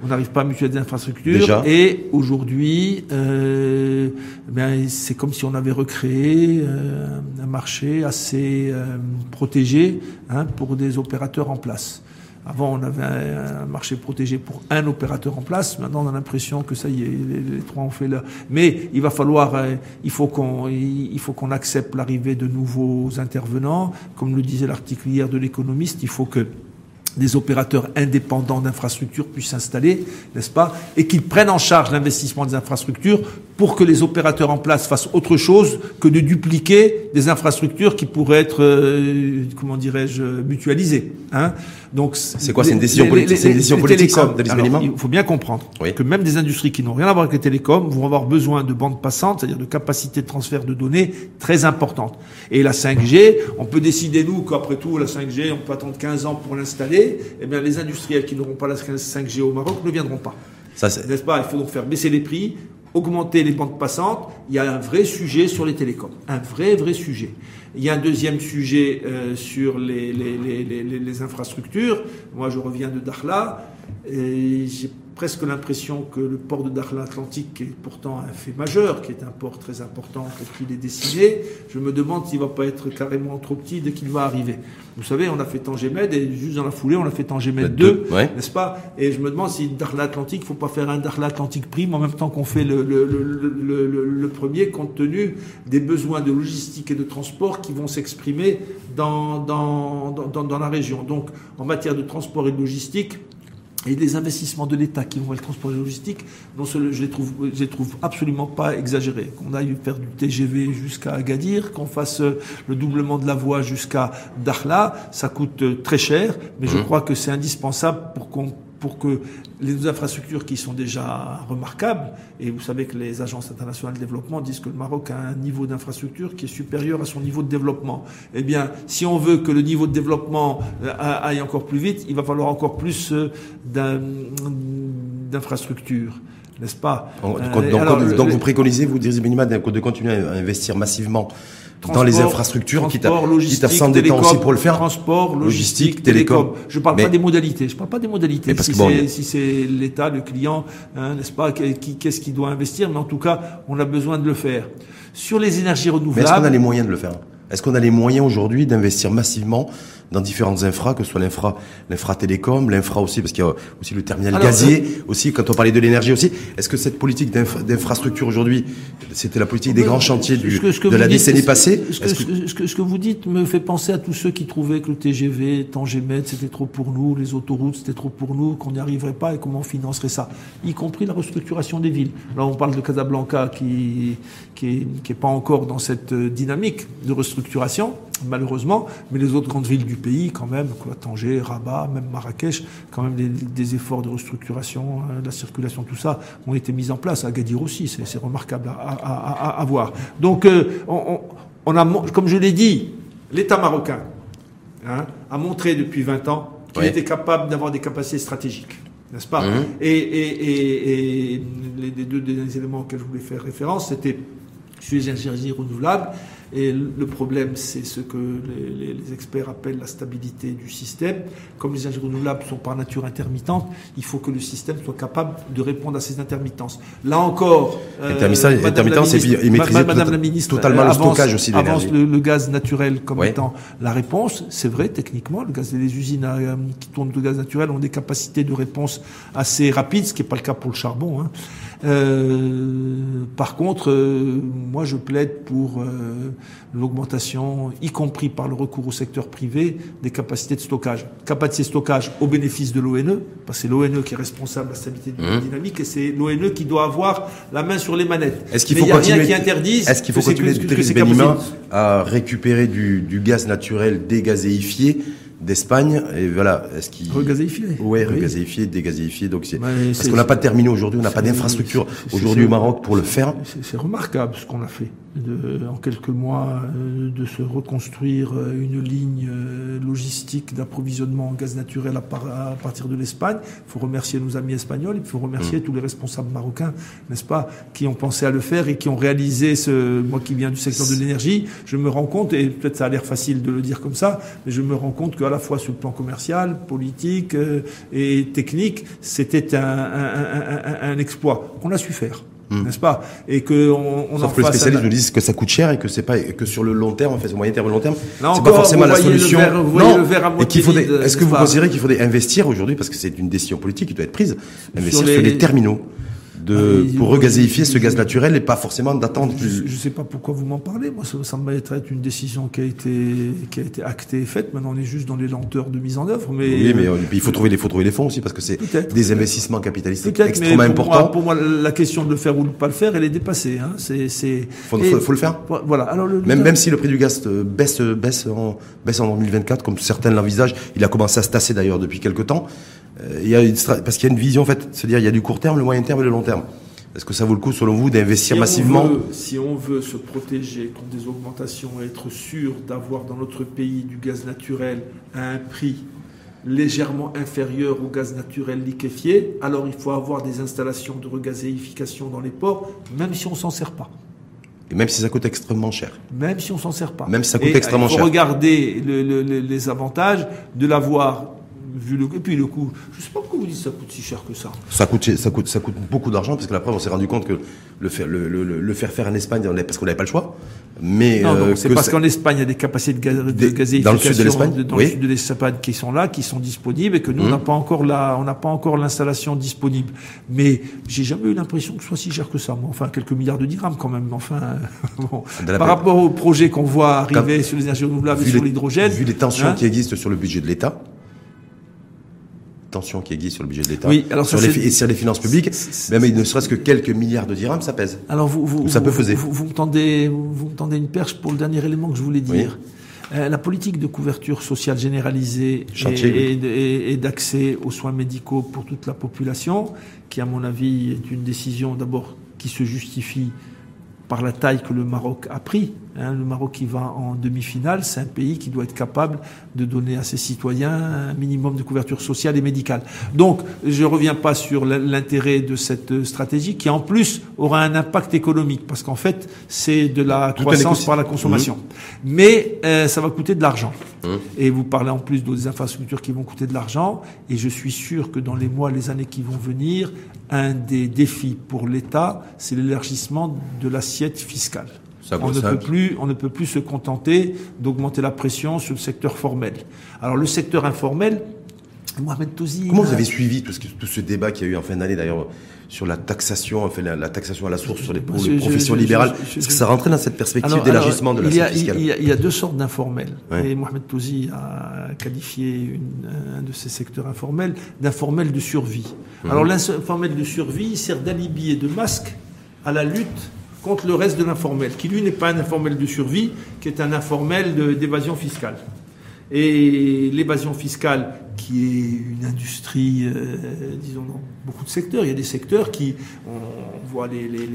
On n'arrive pas à mutualiser des infrastructures. Et aujourd'hui, euh, ben, c'est comme si on avait recréé euh, un marché assez euh, protégé hein, pour des opérateurs en place. Avant, on avait un, marché protégé pour un opérateur en place. Maintenant, on a l'impression que ça y est, les, trois ont fait là. Mais il va falloir, euh, il faut qu'on, il faut qu'on accepte l'arrivée de nouveaux intervenants. Comme le disait l'article hier de l'économiste, il faut que des opérateurs indépendants d'infrastructures puissent s'installer, n'est-ce pas, et qu'ils prennent en charge l'investissement des infrastructures pour que les opérateurs en place fassent autre chose que de dupliquer des infrastructures qui pourraient être, euh, comment dirais-je, mutualisées. Hein Donc c'est quoi C'est une décision politique, c'est une décision politique Il faut bien comprendre que même des industries qui n'ont rien à voir avec les télécoms vont avoir besoin de bandes passantes, c'est-à-dire de capacités de transfert de données très importantes. Et la 5G, on peut décider nous qu'après tout la 5G, on peut attendre 15 ans pour l'installer. Eh bien, les industriels qui n'auront pas la 5G au Maroc ne viendront pas. N'est-ce pas? Il faut donc faire baisser les prix, augmenter les bandes passantes, il y a un vrai sujet sur les télécoms. Un vrai, vrai sujet. Il y a un deuxième sujet euh, sur les, les, infrastructures. Moi, je reviens de Dakhla. Et j'ai presque l'impression que le port de Dakhla Atlantique, qui est pourtant un fait majeur, qui est un port très important pour qu'il est dessiné, je me demande s'il ne va pas être carrément trop petit dès qu'il va arriver. Vous savez, on a fait Tangemed et juste dans la foulée, on a fait Tangemed 2, n'est-ce pas? Et je me demande si Dakhla Atlantique, il ne faut pas faire un Dakhla Atlantique prime en même temps qu'on fait le, le, le, le, premier, compte tenu des besoins de logistique et de transport qui vont s'exprimer dans, dans, dans, dans la région. Donc, en matière de transport et de logistique, et des investissements de l'État qui vont vers le transport logistique, non je les trouve, je les trouve absolument pas exagérés. Qu'on aille faire du TGV jusqu'à Agadir, qu'on fasse euh, le doublement de la voie jusqu'à Dakhla, ça coûte euh, très cher, mais je mmh. crois que c'est indispensable pour qu'on pour que les infrastructures qui sont déjà remarquables, et vous savez que les agences internationales de développement disent que le Maroc a un niveau d'infrastructure qui est supérieur à son niveau de développement. Eh bien, si on veut que le niveau de développement euh, aille encore plus vite, il va falloir encore plus euh, d'infrastructures n'est-ce pas? Donc, euh, donc, vous préconisez, vous diriez minima de continuer à investir massivement dans les infrastructures, quitte à, quitte des temps aussi pour le faire. Transport, logistique, télécom. Je parle pas des modalités. Je parle pas des modalités. si c'est l'État, le client, hein, n'est-ce pas, qu'est-ce qu'il doit investir, mais en tout cas, on a besoin de le faire. Sur les énergies renouvelables. Est-ce qu'on a les moyens de le faire? Est-ce qu'on a les moyens aujourd'hui d'investir massivement dans différentes infras, que ce soit l'infra, l'infra télécom, l'infra aussi, parce qu'il y a aussi le terminal gazier, euh, aussi, quand on parlait de l'énergie aussi. Est-ce que cette politique d'infrastructure aujourd'hui, c'était la politique des grands chantiers du, de la décennie passée? ce que, ce, que, vous dites me fait penser à tous ceux qui trouvaient que le TGV, Tangemet, c'était trop pour nous, les autoroutes, c'était trop pour nous, qu'on n'y arriverait pas et comment on financerait ça, y compris la restructuration des villes. Là, on parle de Casablanca qui, qui est, qui est pas encore dans cette dynamique de restructuration, malheureusement, mais les autres grandes villes du pays, quand même, quoi, Tanger, Rabat, même Marrakech, quand même des, efforts de restructuration, hein, de la circulation, tout ça, ont été mis en place. À Gadir aussi, c'est remarquable à, voir. Donc, euh, on, a, comme je l'ai dit, l'État marocain, hein, a montré depuis 20 ans qu'il était capable d'avoir des capacités stratégiques. N'est-ce pas? Mhm. et, et- et- et les, les deux derniers éléments auxquels je voulais faire référence, c'était sur les énergies renouvelables. Et le problème, c'est ce que les, les- experts appellent la stabilité du système. Comme les énergies renouvelables sont par nature intermittentes, il faut que le système soit capable de répondre à ces intermittences. Là encore, euh, intermittence et puis- maîtriser Ma- Madame la ministre totalement le stockage aussi de avance le, le gaz naturel comme étant la réponse. C'est vrai, techniquement, le gaz, les usines euh, qui tournent de gaz naturel ont des capacités de réponse assez rapides, ce qui n'est pas le cas pour le charbon. hein. Euh, par contre, euh, moi, je plaide pour euh, l'augmentation, y compris par le recours au secteur privé, des capacités de stockage. Capacité de stockage au bénéfice de l'ONE, parce que c'est l'ONE qui est responsable de la stabilité Mmh. dynamique, et c'est l'ONE qui doit avoir la main sur les manettes. Est-ce qu'il Mais faut il y a rien qui interdise Est-ce qu'il faut que continuer, que- que à récupérer du, du gaz naturel dégazéifié d'Espagne Et voilà, est-ce qu'il Regazéifié. Ouais, Oui. regazéifié, dégazéifié. Donc c'est Ouais, parce qu'on n'a pas de terminaux aujourd'hui, on n'a pas d'infrastructure aujourd'hui au Maroc pour le faire. C'est remarquable ce qu'on a fait. De, en quelques mois, euh, de se reconstruire euh, une ligne euh, logistique d'approvisionnement en gaz naturel à, par- à partir de l'Espagne. Il faut remercier nos amis espagnols, il faut remercier tous les responsables marocains, n'est-ce pas, qui ont pensé à le faire et qui ont réalisé ce. Moi qui viens du secteur de l'énergie, je me rends compte, et peut-être ça a l'air facile de le dire comme ça, mais je me rends compte qu'à la fois sur le plan commercial, politique euh, et technique, c'était un, un- un- un- un exploit qu'on a su faire. N'est-ce pas? Et que on, on en Sauf que les fasse spécialistes un- nous disent que ça coûte cher et que c'est pas que sur le long terme, en fait, au moyen terme et long terme, c'est pas forcément la le solution. verre- non, le à et qu'il faudrait. Est-ce que vous considérez qu'il faudrait investir aujourd'hui parce que c'est une décision politique qui doit être prise, investir sur les- les, terminaux de Ah, pour regazéifier ce gaz naturel et pas forcément d'attendre. Je ne sais pas pourquoi vous m'en parlez. Moi, ça, me paraît être une décision qui a été qui a été actée et faite. Maintenant, on est juste dans les lenteurs de mise en œuvre. Mais Oui, mais euh, il faut trouver les, faut trouver les fonds aussi parce que c'est des investissements capitalistes extrêmement mais pour importants. moi, pour moi, la question de le faire ou de ne pas le faire, elle est dépassée. Hein. C'est c'est. Faut- et- faut- faut le faire. Voilà. Alors le, Même, même si le prix du gaz euh, baisse, euh, baisse, en, baisse en 2024, comme certains l'envisagent, il a commencé à se tasser d'ailleurs depuis quelques temps. Euh, il y a une parce qu'il y a une vision en fait, c'est-à-dire il y a du court terme, le moyen terme et le long terme. Est-ce que ça vaut le coup, selon vous, d'investir Si on massivement veut- si on veut se protéger contre des augmentations et être sûr d'avoir dans notre pays du gaz naturel à un prix légèrement inférieur au gaz naturel liquéfié, alors il faut avoir des installations de regazéification dans les ports, même si on s'en sert pas. Et même si ça coûte extrêmement cher. Même si on s'en sert pas. Même si ça coûte Et extrêmement il faut cher. le- le- les avantages de l'avoir vu le et puis le coût. Je sais pas pourquoi vous dites que ça coûte si cher que ça. Ça coûte, ça coûte, ça coûte beaucoup d'argent parce que après on s'est rendu compte que le faire, le, le- le faire faire en Espagne, l'a- parce qu'on n'avait pas le choix. Mais Non, euh, non, c'est parce qu'en Espagne, il y a des capacités de, gaz, de Des- gazéification dans le sud de l'Espagne, dans oui. le sud de l'Espagne qui sont là, qui sont disponibles, et que nous, on n'a pas encore la, on n'a pas encore l'installation disponible. Mais j'ai jamais eu l'impression que ce soit si cher que ça. Moi. Enfin, quelques milliards de dirhams quand même. Enfin, [laughs] bon. La par paix. rapport au projet qu'on voit arriver sur les énergies renouvelables et sur l'hydrogène, vu les tensions hein, qui existent sur le budget de l'État, tensions qui existent sur le budget de l'État, Oui, alors sur les, c'est- fi- et sur les finances publiques, même ne serait-ce que quelques milliards de dirhams, ça pèse. Alors vous, vous, Ça peut vous, peser. vous, vous me tendez, vous, me tendez une perche pour le dernier élément que je voulais Oui. dire. Euh, la politique de couverture sociale généralisée Chantier, et, oui. et de- et- et d'accès aux soins médicaux pour toute la population, qui à mon avis est une décision d'abord qui se justifie par la taille que le Maroc a pris. Hein. le Maroc qui va en demi-finale, c'est un pays qui doit être capable de donner à ses citoyens un minimum de couverture sociale et médicale. Donc, je ne reviens pas sur l'intérêt de cette stratégie qui, en plus, aura un impact économique, parce qu'en fait, c'est de la Tout croissance par la consommation. Mais euh, ça va coûter de l'argent. Mmh. Et vous parlez en plus des infrastructures qui vont coûter de l'argent. Et je suis sûr que dans les mois, les années qui vont venir, un des défis pour l'État, c'est l'élargissement de l'assiette fiscale. Ça, on, ne peut plus, on ne peut plus se contenter d'augmenter la pression sur le secteur formel. Alors le secteur informel, Mohamed Touzi... Comment vous avez suivi tout ce, que- tout ce débat qu'il y a eu en fin d'année d'ailleurs sur la taxation, enfin la, la taxation à la source sur les, pour professions je- libérales je- Est-ce que ça rentrait dans cette perspective d'élargissement de il y, a, l'assiette fiscale il, y a, il y a deux sortes d'informels. Ouais. Et Mohamed Touzi a qualifié une- un de ces secteurs informels d'informel de survie. Mhm. Alors l'informel de survie sert d'alibi et de masque à la lutte contre le reste de l'informel, qui lui n'est pas un informel de survie, qui est un informel d'évasion fiscale. Et l'évasion fiscale, qui est une industrie, euh, disons, dans beaucoup de secteurs, il y a des secteurs qui, on, voit les- les-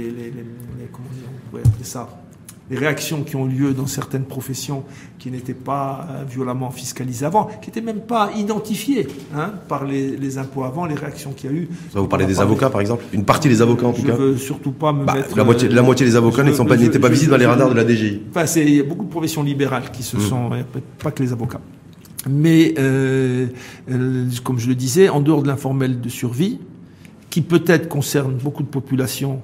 comment dire, on pourrait appeler ça, les réactions qui ont lieu dans certaines professions qui n'étaient pas euh, violemment fiscalisées avant, qui n'étaient même pas identifiées hein, par les, impôts avant, les réactions qu'il y a eu. vous parlez des avocats, par exemple? Une partie des avocats, en tout je cas? Je veux surtout pas me bah, mettre... La moitié, la moitié des avocats n'étaient pas, pas, visibles dans les radars de la DGI. Enfin, il y a beaucoup de professions libérales qui se mmh. sont... Pas que les avocats. Mais, euh, euh, comme je le disais, en dehors de l'informel de survie, qui peut-être concerne beaucoup de populations,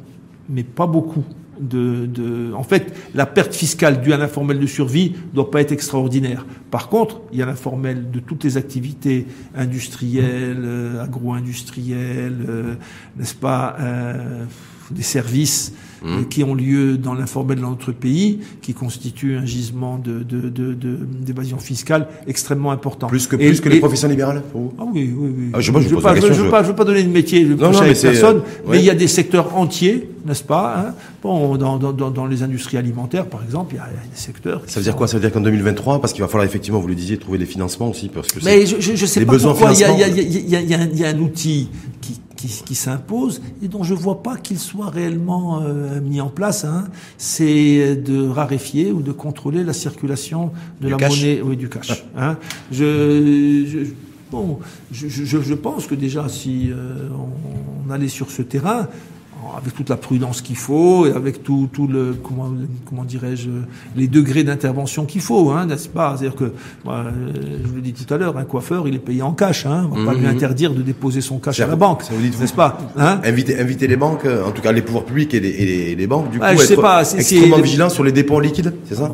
mais pas beaucoup de, de, En fait, la perte fiscale due à l'informel de survie doit pas être extraordinaire. Par contre, il y a l'informel de toutes les activités industrielles, euh, agro-industrielles, euh, n'est-ce pas, euh, des services Mmh. qui ont lieu dans l'informel de notre pays, qui constituent un gisement d'évasion de, de, fiscale extrêmement important. Plus que, plus que les professions libérales Ah oui, oui, oui. Ah, je ne veux, pas, veux pas donner de métier non, non, mais personne, mais il y a des secteurs entiers, n'est-ce pas hein? Bon, dans, dans, dans, les industries alimentaires, par exemple, il y a, des secteurs... Ça veut dire quoi? Ça veut dire qu'en 2023, parce qu'il va falloir effectivement, vous le disiez, trouver des financements aussi, parce que Mais je ne sais pas pourquoi, il y a un outil qui qui, qui s'impose et dont je ne vois pas qu'il soit réellement euh, mis en place, hein, c'est de raréfier ou de contrôler la circulation de la monnaie, oui, du cash. [laughs] Hein. Je, je, bon, je, je, je, pense que déjà, si euh, on, allait sur ce terrain, avec toute la prudence qu'il faut et avec tout, tout le comment, comment dirais-je les degrés d'intervention qu'il faut, hein, n'est-ce pas? C'est-à-dire que moi, je vous l'ai dit tout à l'heure, un coiffeur il est payé en cash, hein, on va pas lui mhm. interdire de déposer son cash à la banque, n'est-ce pas? Hein? Inviter, inviter les banques, en tout cas les pouvoirs publics et les, les, banques, du coup, être sais pas, extrêmement vigilants sur les dépôts liquides, c'est ça?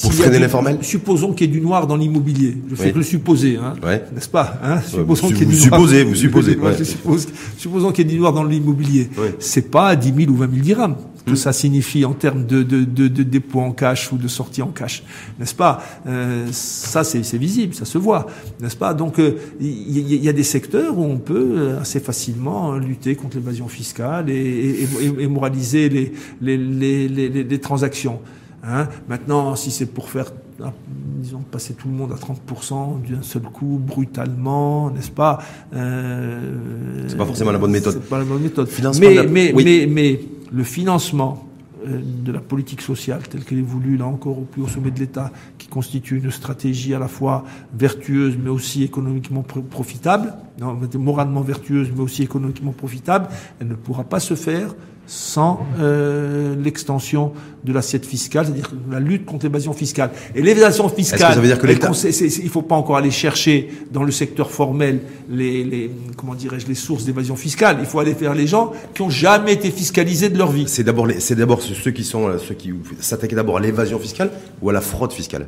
Pour freiner l'informel Supposons qu'il y ait du noir dans l'immobilier. Je fais que le supposer, hein, n'est-ce pas hein? Supposons qu'il y ait du noir. Supposez, vous supposez. [laughs] supposons qu'il y ait du noir dans l'immobilier. C'est pas 10 000 ou 20 000 dirhams que ça signifie en termes de, de, de, de, dépôt en cash ou de sortie en cash, n'est-ce pas? Euh, Ça, c'est visible, ça se voit, n'est-ce pas? Donc, il euh, y, y, a des secteurs où on peut euh, assez facilement lutter contre l'évasion fiscale et, et, et, moraliser les, les, les, les, les transactions. Hein? Maintenant, si c'est pour faire, ah, disons, passer tout le monde à 30% d'un seul coup, brutalement, n'est-ce pas euh, C'est pas forcément la bonne méthode. C'est pas la bonne méthode. mais, mais, mais, mais, le financement euh, de la politique sociale telle qu'elle est voulue, là encore, au plus haut sommet de l'État, qui constitue une stratégie à la fois vertueuse, mais aussi économiquement profitable, non, moralement vertueuse, mais aussi économiquement profitable, elle ne pourra pas se faire sans euh, l'extension de l'assiette fiscale, c'est-à-dire la lutte contre l'évasion fiscale. Et l'évasion fiscale, veut dire que il faut pas encore aller chercher dans le secteur formel les, les comment dirais-je les sources d'évasion fiscale. Il faut aller faire les gens qui ont jamais été fiscalisés de leur vie. C'est d'abord c'est d'abord ceux qui sont ceux qui s'attaquent d'abord à l'évasion fiscale ou à la fraude fiscale.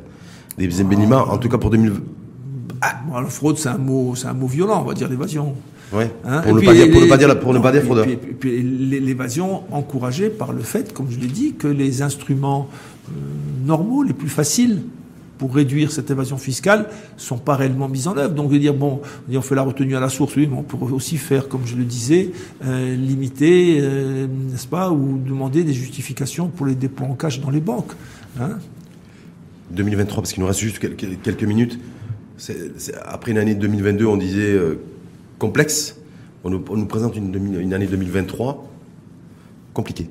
Des ah, en tout cas pour 2000. Ah. la fraude, c'est un mot, c'est un mot violent, on va dire l'évasion. Ouais. Hein pour, ne pas dire, pour ne pas dire, pour ne pas dire fraudeur. Et puis, l'évasion encouragée par le fait, comme je l'ai dit, que les instruments euh, normaux, les plus faciles pour réduire cette évasion fiscale sont pas réellement mis en œuvre. Donc de dire bon, on fait la retenue à la source, oui, mais on pourrait aussi faire, comme je le disais, euh, limiter, euh, n'est-ce pas, ou demander des justifications pour les dépôts en cash dans les banques. Hein 2023, parce qu'il nous reste juste quelques, après une année 2022, on disait euh, complexe. On nous, présente une, année 2023 compliquée.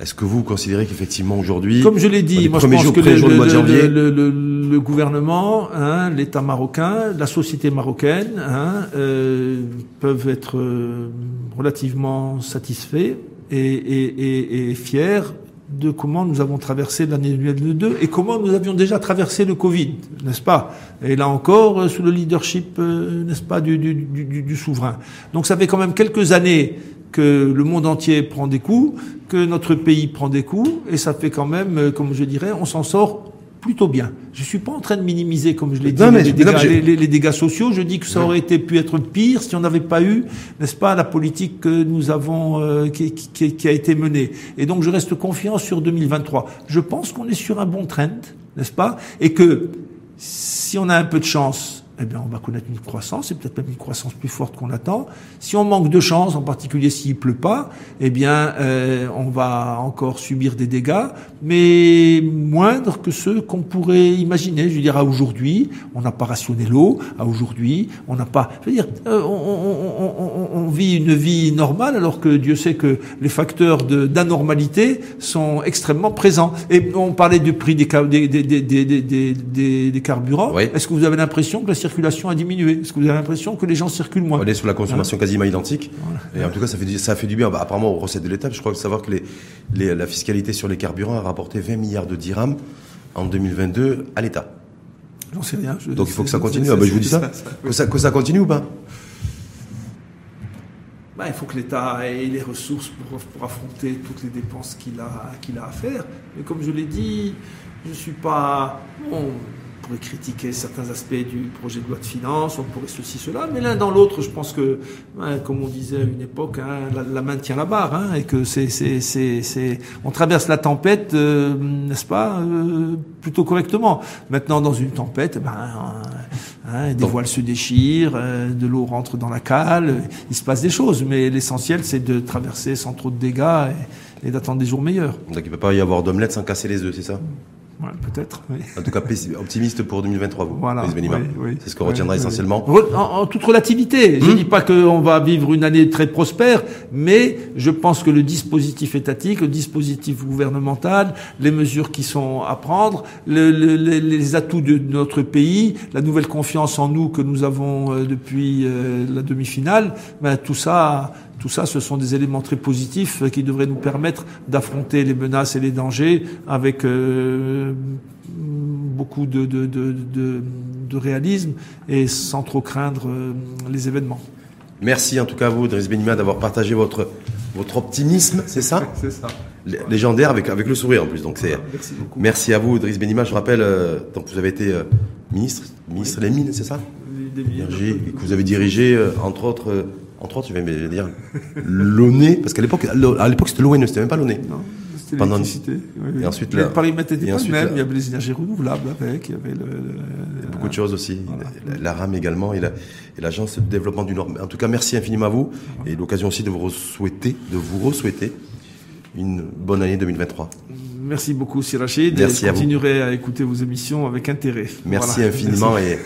Est-ce que vous considérez qu'effectivement aujourd'hui, comme je l'ai dit, moi je pense que le, gouvernement, hein, l'État marocain, la société marocaine hein, euh, peuvent être euh, relativement satisfaits et, et, et fiers de comment nous avons traversé l'année 2022 et comment nous avions déjà traversé le Covid, n'est-ce pas? Et là encore, euh, sous le leadership, euh, n'est-ce pas, du, du, souverain. Donc ça fait quand même quelques années que le monde entier prend des coups, que notre pays prend des coups, et ça fait quand même, euh, comme je dirais, on s'en sort plutôt bien. Je suis pas en train de minimiser, comme je l'ai dit, les, dégâts, sociaux. Je dis que ça aurait été pu être pire si on n'avait pas eu, n'est-ce pas, la politique que nous avons, euh, qui, qui, qui, a été menée. Et donc, je reste confiant sur 2023. Je pense qu'on est sur un bon trend, n'est-ce pas, et que si on a un peu de chance, eh bien, on va connaître une croissance, et peut-être même une croissance plus forte qu'on attend. Si on manque de chance, en particulier s'il pleut pas, eh bien, euh, on va encore subir des dégâts, mais moindres que ceux qu'on pourrait imaginer. Je veux dire, à aujourd'hui, on n'a pas rationné l'eau. À aujourd'hui, on n'a pas. Je veux dire, euh, on, on, on, vit une vie normale, alors que Dieu sait que les facteurs d'anormalité sont extrêmement présents. Et on parlait du prix des, des, des, des, des carburants. Oui. Est-ce que vous avez l'impression que la circulation a diminué Est-ce que vous avez l'impression que les gens circulent moins On est sur la consommation quasiment identique. Et en tout cas, ça fait, du, ça fait du bien. Bah, apparemment, aux recettes de l'État, je crois que savoir que les, les, la fiscalité sur les carburants a rapporté 20 milliards de dirhams en 2022 à l'État. J'en sais rien. Je, Donc il faut que ça continue. Ah, bah, je vous dis ça. Que, ça. que ça continue ou pas? Bah, il faut que l'État ait les ressources pour, pour affronter toutes les dépenses qu'il a, qu'il a à faire. Mais comme je l'ai dit, je ne suis pas. Bon, pourrait critiquer certains aspects du projet de loi de finances, on pourrait ceci, cela, mais l'un dans l'autre, je pense que, hein, comme on disait à une époque, hein, la, la, main tient la barre, hein, et que c'est, c'est, c'est, c'est, on traverse la tempête, euh, n'est-ce pas, euh, plutôt correctement. Maintenant, dans une tempête, ben, hein, des voiles se déchirent, euh, de l'eau rentre dans la cale, il se passe des choses, mais l'essentiel, c'est de traverser sans trop de dégâts et, et d'attendre des jours meilleurs. Donc il ne peut pas y avoir d'omelette sans casser les œufs, c'est ça? Ouais, peut-être. Oui. En tout cas, optimiste pour 2023, vous. Voilà. Oui, oui. C'est ce qu'on retiendra essentiellement. En, en, toute relativité. Je ne Hum. dis pas qu'on va vivre une année très prospère, mais je pense que le dispositif étatique, le dispositif gouvernemental, les mesures qui sont à prendre, le, le, les, les, atouts de notre pays, la nouvelle confiance en nous que nous avons euh, depuis euh, la demi-finale, ben, tout ça, tout ça, ce sont des éléments très positifs qui devraient nous permettre d'affronter les menaces et les dangers avec euh, beaucoup de, de, de, de, réalisme et sans trop craindre euh, les événements. Merci en tout cas à vous, Driss Benima, d'avoir partagé votre, votre optimisme, c'est ça [laughs] C'est ça. Légendaire avec, avec le sourire en plus. Donc c'est, merci, beaucoup. merci à vous, Driss Benima. Je rappelle, euh, donc vous avez été euh, ministre, ministre des Mines, c'est ça L'énergie, et que vous avez dirigé, entre autres, entre autres, je vais dire, l'ONE, parce qu'à l'époque, à l'époque c'était l'ONE, c'était même pas l'ONE. Non, c'était Pendant... l'électricité. Oui, oui. Et ensuite, là, paramètre n'était pas le même, il y avait les énergies renouvelables avec, il y avait le... le beaucoup de choses aussi, voilà. la, la, RAM également, et, la, et l'Agence de développement du Nord. En tout cas, merci infiniment à vous, voilà. et l'occasion aussi de vous souhaiter, de vous re-souhaiter une bonne année 2023. Merci beaucoup, Sirachid. Merci et je continuerai à, à, écouter vos émissions avec intérêt. Merci voilà. infiniment et